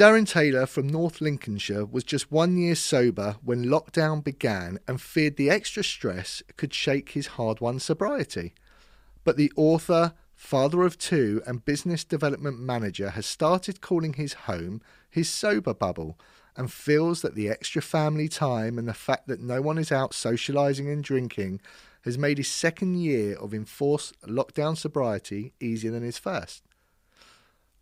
Darron Taylor from North Lincolnshire was just one year sober when lockdown began and feared the extra stress could shake his hard won sobriety. But the author, father of two, and business development manager has started calling his home his sober bubble and feels that the extra family time and the fact that no one is out socialising and drinking has made his second year of enforced lockdown sobriety easier than his first.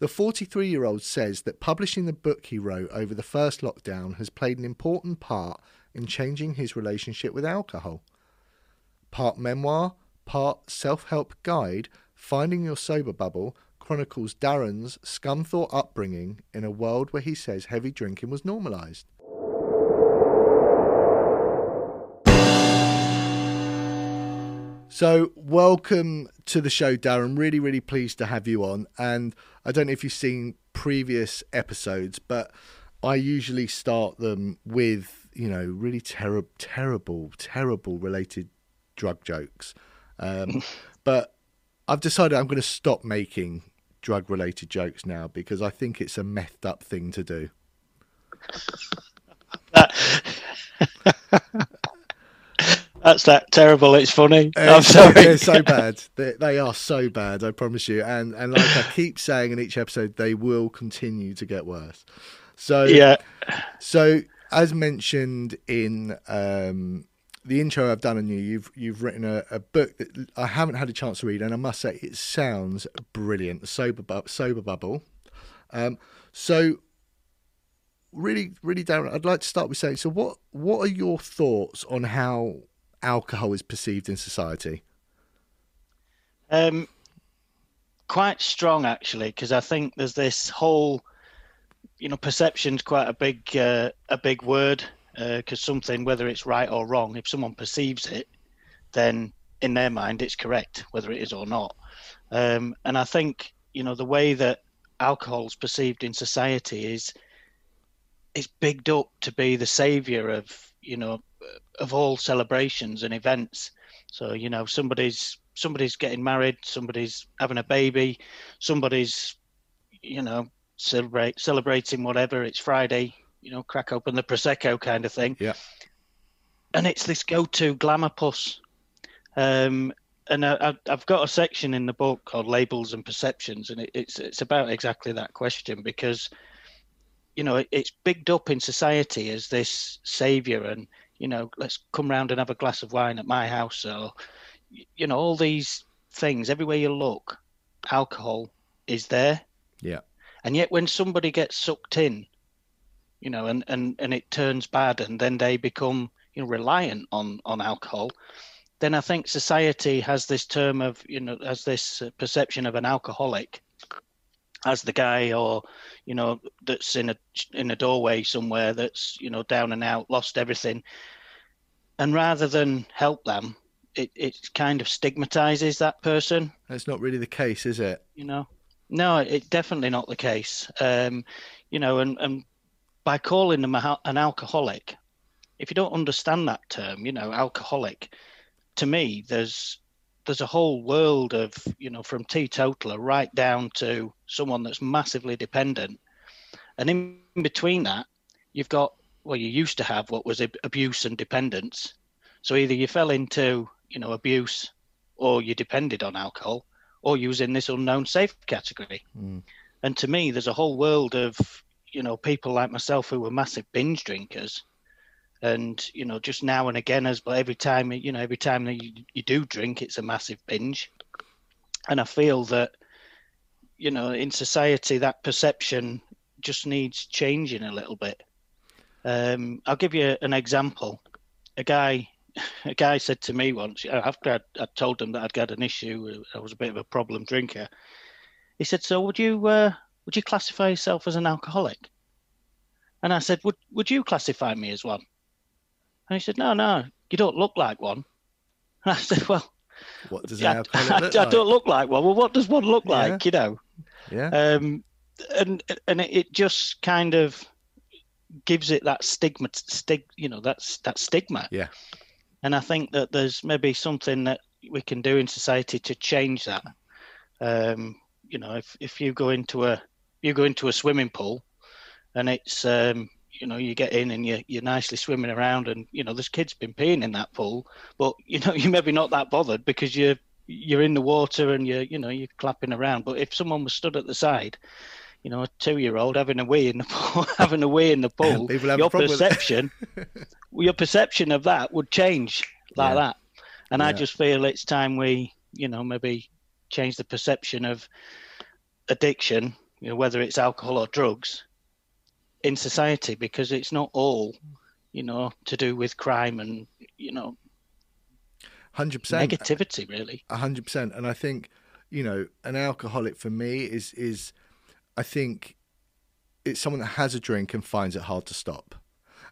The 43 year old says that publishing the book he wrote over the first lockdown has played an important part in changing his relationship with alcohol. Part memoir, part self help guide, Finding Your Sober Bubble chronicles Darron's scunthorpe upbringing in a world where he says heavy drinking was normalised. So, welcome to the show, Darron. Really, really pleased to have you on. And I don't know if you've seen previous episodes, but I usually start them with, you know, really terrible, terrible, terrible related drug jokes. Um, but I've decided I'm going to stop making drug related jokes now because I think it's a methed up thing to do. That's that terrible. It's funny. Uh, I'm sorry. They're so bad. They, they are so bad. I promise you. And and like I keep saying in each episode, they will continue to get worse. So yeah. So as mentioned in um, the intro I've done on you, you've you've written a, a, book that I haven't had a chance to read, and I must say it sounds brilliant. Sober Bu- Sober Bubble. Um, so really, really, Darron, I'd like to start with saying, so what what are your thoughts on how alcohol is perceived in society? Um, quite strong actually, because I think there's this whole, you know, perception's quite a big uh, a big word. Because uh, something, whether it's right or wrong, if someone perceives it, then in their mind it's correct, whether it is or not. Um, and I think you know the way that alcohol's perceived in society is it's bigged up to be the savior of you know of all celebrations and events. So you know somebody's somebody's getting married, somebody's having a baby, somebody's you know celebrate celebrating whatever. It's Friday, you know, crack open the prosecco kind of thing. Yeah. And it's this go-to glamour puss. Um, and I, have got a section in the book called labels and perceptions, and it, it's it's about exactly that question because, you know, it's bigged up in society as this savior, and you know, let's come round and have a glass of wine at my house, or you know, all these things. Everywhere you look, alcohol is there. Yeah. And yet, when somebody gets sucked in, you know, and, and, and it turns bad, and then they become you know reliant on on alcohol, then I think society has this term of you know has this uh, perception of an alcoholic as the guy or you know that's in a in a doorway somewhere that's you know down and out lost everything. And rather than help them it, it kind of stigmatizes that person. That's not really the case is it? You know? No it's definitely not the case. Um you know and and by calling them a, an alcoholic if you don't understand that term you know alcoholic to me there's there's a whole world of you know from teetotaler right down to someone that's massively dependent. And in between that you've got well you used to have what was abuse and dependence. So either you fell into you know abuse or you depended on alcohol or you was in this unknown safe category. Mm. and to me there's a whole world of you know people like myself who were massive binge drinkers and you know just now and again as but every time you know every time that you, you do drink it's a massive binge. And i feel that you know in society that perception just needs changing a little bit. Um, i'll give you an example. A guy a guy said to me once after I'd, I'd told him that i'd got an issue i was a bit of a problem drinker. He said so would you uh, would you classify yourself as an alcoholic? And i said would would you classify me as one and he said, No, no, you don't look like one. And I said, Well, what does I, I, I, like? I, don't look like one. Well, what does one look like? Yeah. You know? Yeah. Um, and and it just kind of gives it that stigma, stig, you know, that's that stigma. Yeah. And I think that there's maybe something that we can do in society to change that. Um, you know, if if you go into a you go into a swimming pool and it's um, you know you get in and you're you're nicely swimming around, and you know there's kids been peeing in that pool, but you know you're maybe not that bothered because you're you're in the water and you're you know you're clapping around. But if someone was stood at the side, you know, a two-year-old having a wee in the pool, having a wee in the pool, your perception, your perception of that would change like yeah. that. And yeah. I just feel it's time we, you know, maybe change the perception of addiction, you know, whether it's alcohol or drugs, in society, because it's not all, you know, to do with crime and you know, hundred percent negativity, really. hundred percent, and I think, you know, an alcoholic for me is is, I think, it's someone that has a drink and finds it hard to stop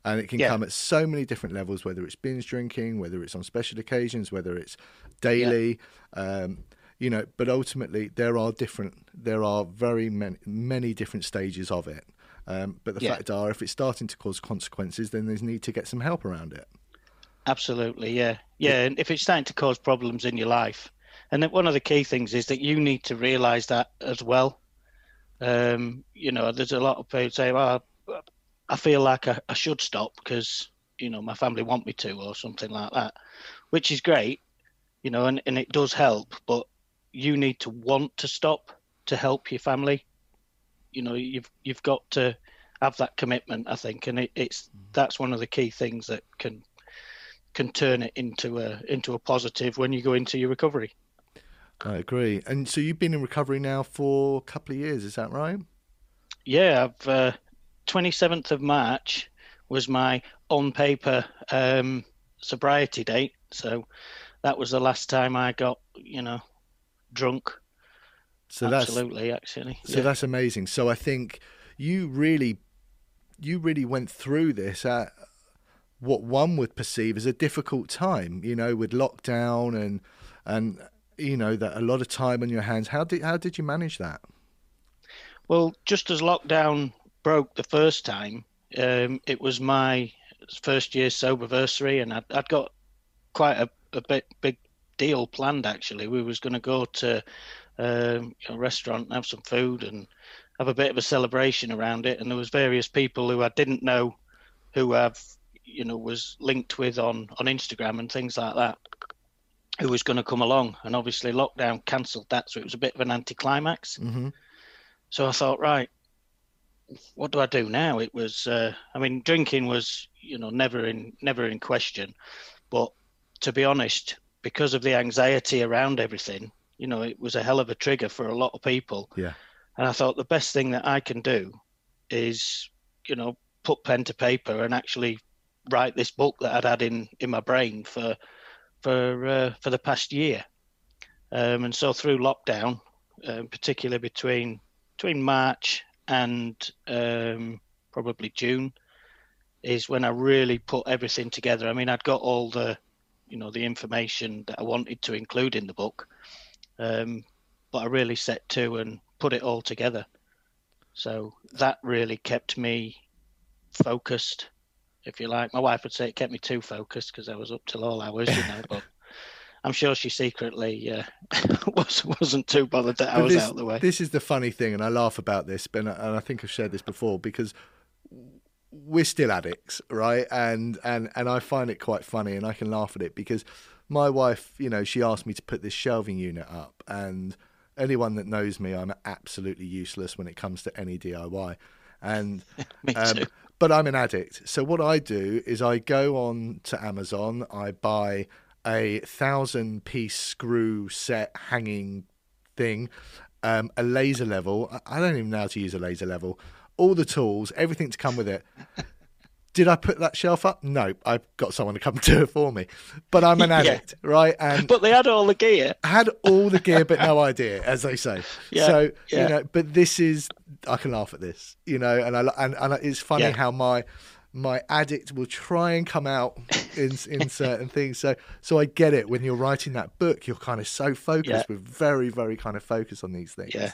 and it can yeah. come at so many different levels whether it's binge drinking whether it's on special occasions whether it's daily yeah. um, you know but ultimately there are different there are very many many different stages of it um, but the yeah. fact are if it's starting to cause consequences then there's need to get some help around it absolutely yeah yeah and if it's starting to cause problems in your life and one of the key things is that you need to realize that as well um, you know there's a lot of people say well I feel like I, I should stop because you know my family want me to or something like that, which is great, you know, and, and it does help. But you need to want to stop to help your family. You know, you've you've got to have that commitment. I think, and it, it's that's one of the key things that can can turn it into a into a positive when you go into your recovery. I agree. And so you've been in recovery now for a couple of years, is that right? Yeah, I've uh, 27th of March was my on paper um, sobriety date. So that was the last time I got, you know, drunk. So absolutely, actually. So yeah. that's amazing. So I think you really, you really went through this at what one would perceive as a difficult time. You know, with lockdown and and you know that a lot of time on your hands. How did how did you manage that? Well, just as lockdown broke the first time, um, it was my first year sober anniversary, and I'd, I'd got quite a, a bit big deal planned. Actually, we was going to go to um, a restaurant and have some food and have a bit of a celebration around it. And there was various people who I didn't know, who I've you know was linked with on on Instagram and things like that, who was going to come along. And obviously, lockdown cancelled that, so it was a bit of an anticlimax. Mm-hmm. So I thought, right, what do I do now? It was, uh, I mean, drinking was, you know, never in never in question, but to be honest, because of the anxiety around everything, you know, it was a hell of a trigger for a lot of people. Yeah. And I thought the best thing that I can do is, you know, put pen to paper and actually write this book that I'd had in in my brain for for uh, for the past year. Um, and so through lockdown, um, particularly between between March and um, probably June is when I really put everything together. I mean, I'd got all the, you know, the information that I wanted to include in the book, um, but I really set to and put it all together. So that really kept me focused, if you like. My wife would say it kept me too focused because I was up till all hours, you know. but I'm sure she secretly uh, was, wasn't too bothered that I was this, out of the way. This is the funny thing, and I laugh about this, but and I think I've shared this before because we're still addicts, right? And and and I find it quite funny, and I can laugh at it because my wife, you know, she asked me to put this shelving unit up, and anyone that knows me, I'm absolutely useless when it comes to any DIY, and um, but I'm an addict. So what I do is I go on to Amazon, I buy a thousand piece screw set hanging thing, um, a laser level. I don't even know how to use a laser level. All the tools, everything to come with it. Did I put that shelf up? No, I've got someone to come do it for me. But I'm an addict, yeah. right? And but they had all the gear. Had all the gear, but no idea, as they say. Yeah, so yeah. you know, but this is I can laugh at this, you know, and I and, and it's funny how my my addict will try and come out in in certain things. So so I get it. When you're writing that book, you're kind of so focused. Yeah. We're very very kind of focused on these things. Yeah.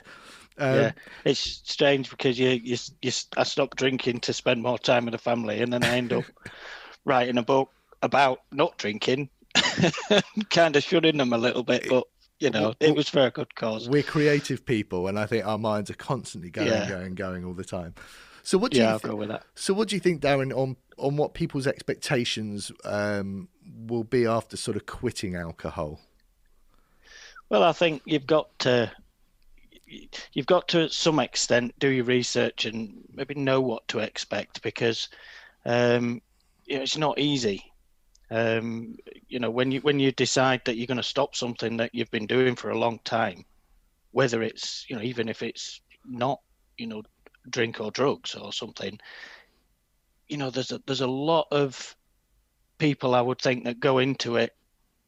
Um, yeah, it's strange because you, you you I stopped drinking to spend more time with the family, and then I end up writing a book about not drinking, kind of shutting them a little bit, but you know, it was for a good cause. We're creative people, and I think our minds are constantly going, yeah. going, going all the time. So what do yeah, you I'll go with that. So what do you think, Darron, on on what people's expectations um, will be after sort of quitting alcohol? Well, I think you've got to you've got to at some extent do your research and maybe know what to expect because um, you know, it's not easy. Um, you know, when you when you decide that you're going to stop something that you've been doing for a long time, whether it's you know even if it's not you know drink or drugs or something, you know there's a there's a lot of people I would think that go into it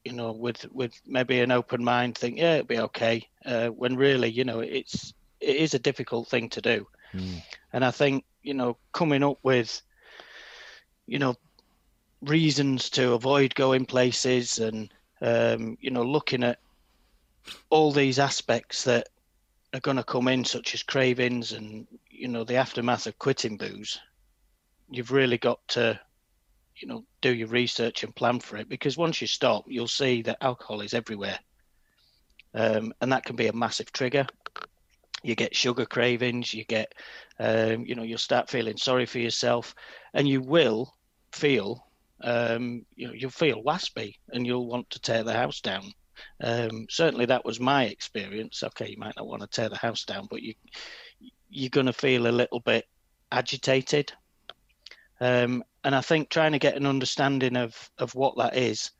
you know, with with maybe an open mind, think yeah, it'll be okay. Uh, when really, you know, it's it is a difficult thing to do, Mm. and I think you know, coming up with, you know, reasons to avoid going places, and um, you know, looking at all these aspects that are going to come in, such as cravings and you know the aftermath of quitting booze. You've really got to you know do your research and plan for it. Because once you stop you'll see that alcohol is everywhere. Um, and that can be a massive trigger. You get sugar cravings you get um, you know you'll start feeling sorry for yourself and you will feel um, you know you'll feel waspy and you'll want to tear the house down um, certainly that was my experience okay you might not want to tear the house down but you you're going to feel a little bit agitated um, and I think trying to get an understanding of of what that is,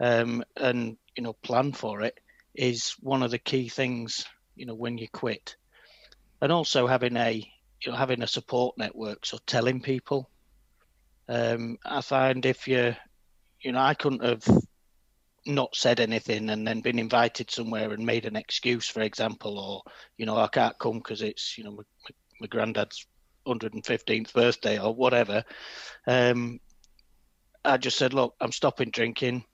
um, and you know plan for it is one of the key things. You know when you quit, and also having a you know having a support network, so telling people. Um, I find if you, you know, I couldn't have not said anything and then been invited somewhere and made an excuse, for example, or you know I can't come because it's you know my, my, granddad's 115th birthday or whatever, um, I just said, look, I'm stopping drinking.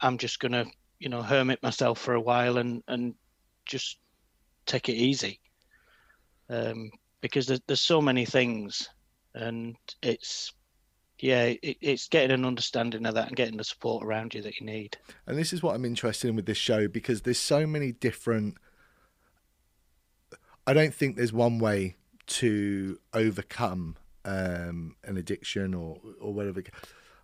I'm just gonna, you know, hermit myself for a while and and just take it easy. Um, because there's, there's so many things, and it's yeah, it, it's getting an understanding of that and getting the support around you that you need. And this is what I'm interested in with this show because there's so many different. I don't think there's one way to overcome um, an addiction or or whatever.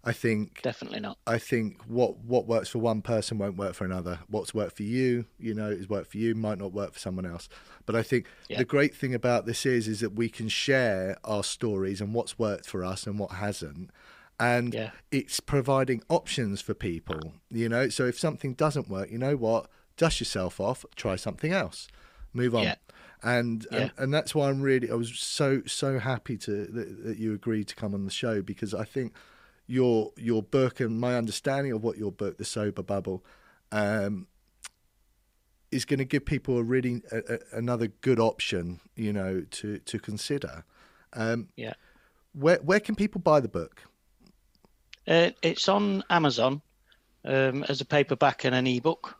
I think Definitely not. I think what what works for one person won't work for another. What's worked for you, you know, is worked for you might not work for someone else. But I think Yeah. the great thing about this is is that we can share our stories and what's worked for us and what hasn't. And Yeah. it's providing options for people, you know. So if something doesn't work, you know what? Dust yourself off, try something else. Move on. Yeah. And, and and that's why I'm really I was so so happy to that, that you agreed to come on the show because I think your your book and my understanding of what your book, The Sober Bubble, um, is going to give people a really a, a, another good option, you know, to to consider. Um, Yeah. Where where can people buy the book? Uh, it's on Amazon um, as a paperback and an ebook,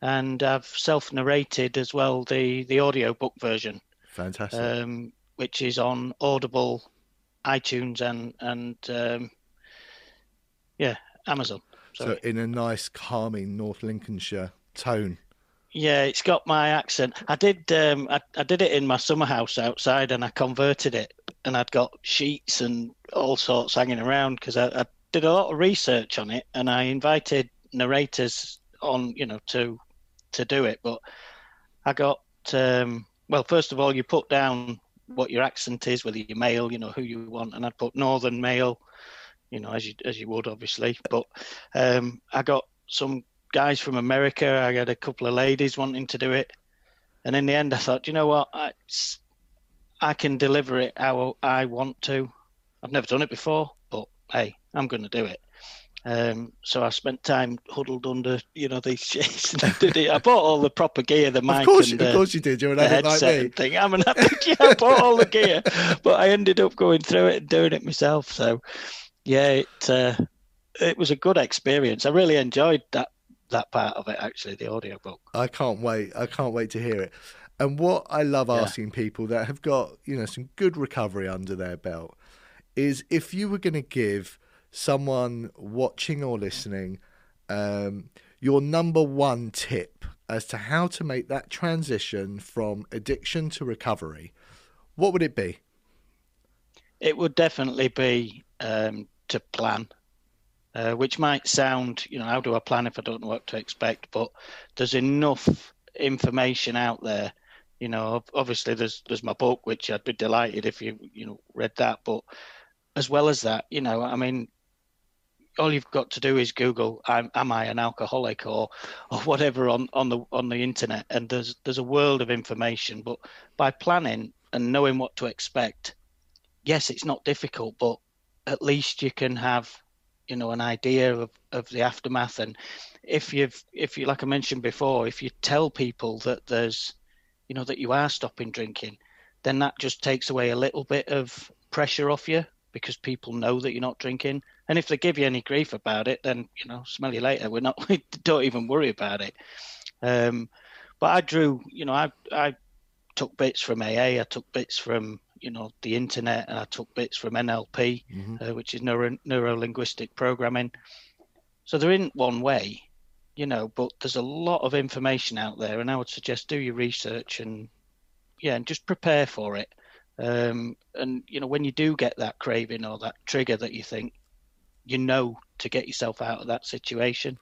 and I've self-narrated as well the the audio book version, Fantastic. um, which is on Audible, iTunes, and and um, yeah, Amazon. so in a nice, calming North Lincolnshire tone. Yeah, it's got my accent. I did um, I, I did it in my summer house outside, and I converted it, and I'd got sheets and all sorts hanging around because I, I did a lot of research on it, and I invited narrators on, you know, to to do it. But I got um, well. First of all, you put down what your accent is, whether you're male, you know, who you want, and I'd put northern male, you know, as you as you would obviously. But um, I got some guys from America. I had a couple of ladies wanting to do it, and in the end, I thought, you know what, I, I can deliver it how I want to. I've never done it before, but hey, I'm going to do it. Um, so I spent time huddled under, you know, these shades. and did it. I bought all the proper gear, the mic of course, and of the, course you did. You're an the addict like me. thing. I'm an addict. Yeah, I bought all the gear, but I ended up going through it and doing it myself. So, yeah, it uh, it was a good experience. I really enjoyed that that part of it. Actually, the audiobook. I can't wait. I can't wait to hear it. And what I love Yeah. asking people that have got, you know, some good recovery under their belt is if you were going to give someone watching or listening um, your number one tip as to how to make that transition from addiction to recovery, what would it be? it would definitely be um, to plan, uh, which might sound, you know, how do I plan if I don't know what to expect? But there's enough information out there. You know, obviously there's there's my book, which I'd be delighted if you you know read that. But as well as that, you know, I mean, all you've got to do is Google, "Am, am I an alcoholic?" or or whatever on, on the on the internet, and there's there's a world of information. But by planning and knowing what to expect, yes, it's not difficult, but at least you can have you know an idea of, of the aftermath. And if you've if you like i mentioned before if you tell people that there's you know that you are stopping drinking then that just takes away a little bit of pressure off you because people know that you're not drinking. And if they give you any grief about it then you know smell you later. We're not we don't even worry about it. Um, but i drew you know i i took bits from aa i took bits from you know the internet and I took bits from NLP, mm-hmm. uh, which is neuro neuro linguistic programming. So they're in one way, you know, but there's a lot of information out there, and I would suggest do your research and yeah, and just prepare for it. Um, and you know, when you do get that craving or that trigger that you think, you know, to get yourself out of that situation.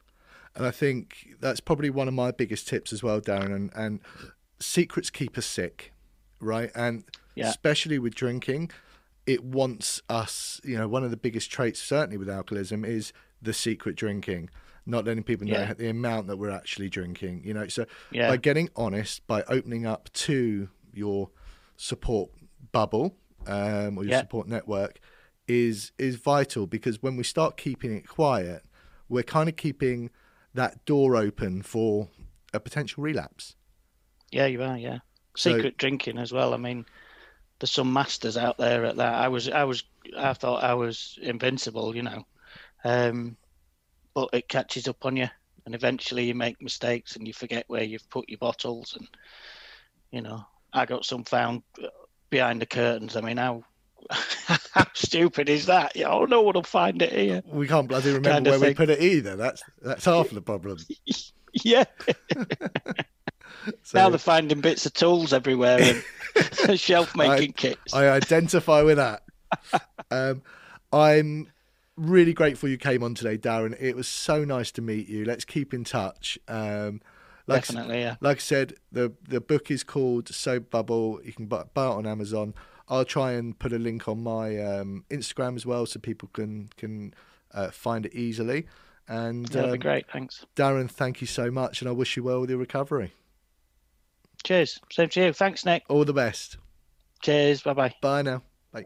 And I think that's probably one of my biggest tips as well, Darron. And, and secrets keep us sick, right? And yeah. especially with drinking. It wants us, you know, one of the biggest traits, certainly with alcoholism, is the secret drinking. Not letting people know yeah. the amount that we're actually drinking, you know. So yeah. by getting honest, by opening up to your support bubble um, or your support network, is is vital because when we start keeping it quiet, we're kind of keeping that door open for a potential relapse. Yeah, you are. Yeah, secret so, drinking as well. I mean, there's some masters out there at that. I was I was I thought I was invincible, you know, um, but it catches up on you, and eventually you make mistakes and you forget where you've put your bottles, and you know I got some found behind the curtains. I mean how. how stupid is that? Yeah, know, no one will find it here. We can't bloody remember kind where thing. we put it either. That's that's half of the problem. yeah. so, now they're finding bits of tools everywhere and shelf making kits. I identify with that. um, I'm really grateful you came on today, Darron. It was so nice to meet you. Let's keep in touch. Um, like, Definitely, yeah. Like I said, the the book is called Sober Bubble. You can buy, buy it on Amazon. I'll try and put a link on my um, Instagram as well, so people can can uh, find it easily. And that'd um, be great. Thanks, Darron. Thank you so much, and I wish you well with your recovery. Cheers. Same to you. Thanks, Nick. All the best. Cheers. Bye bye. Bye now. Bye.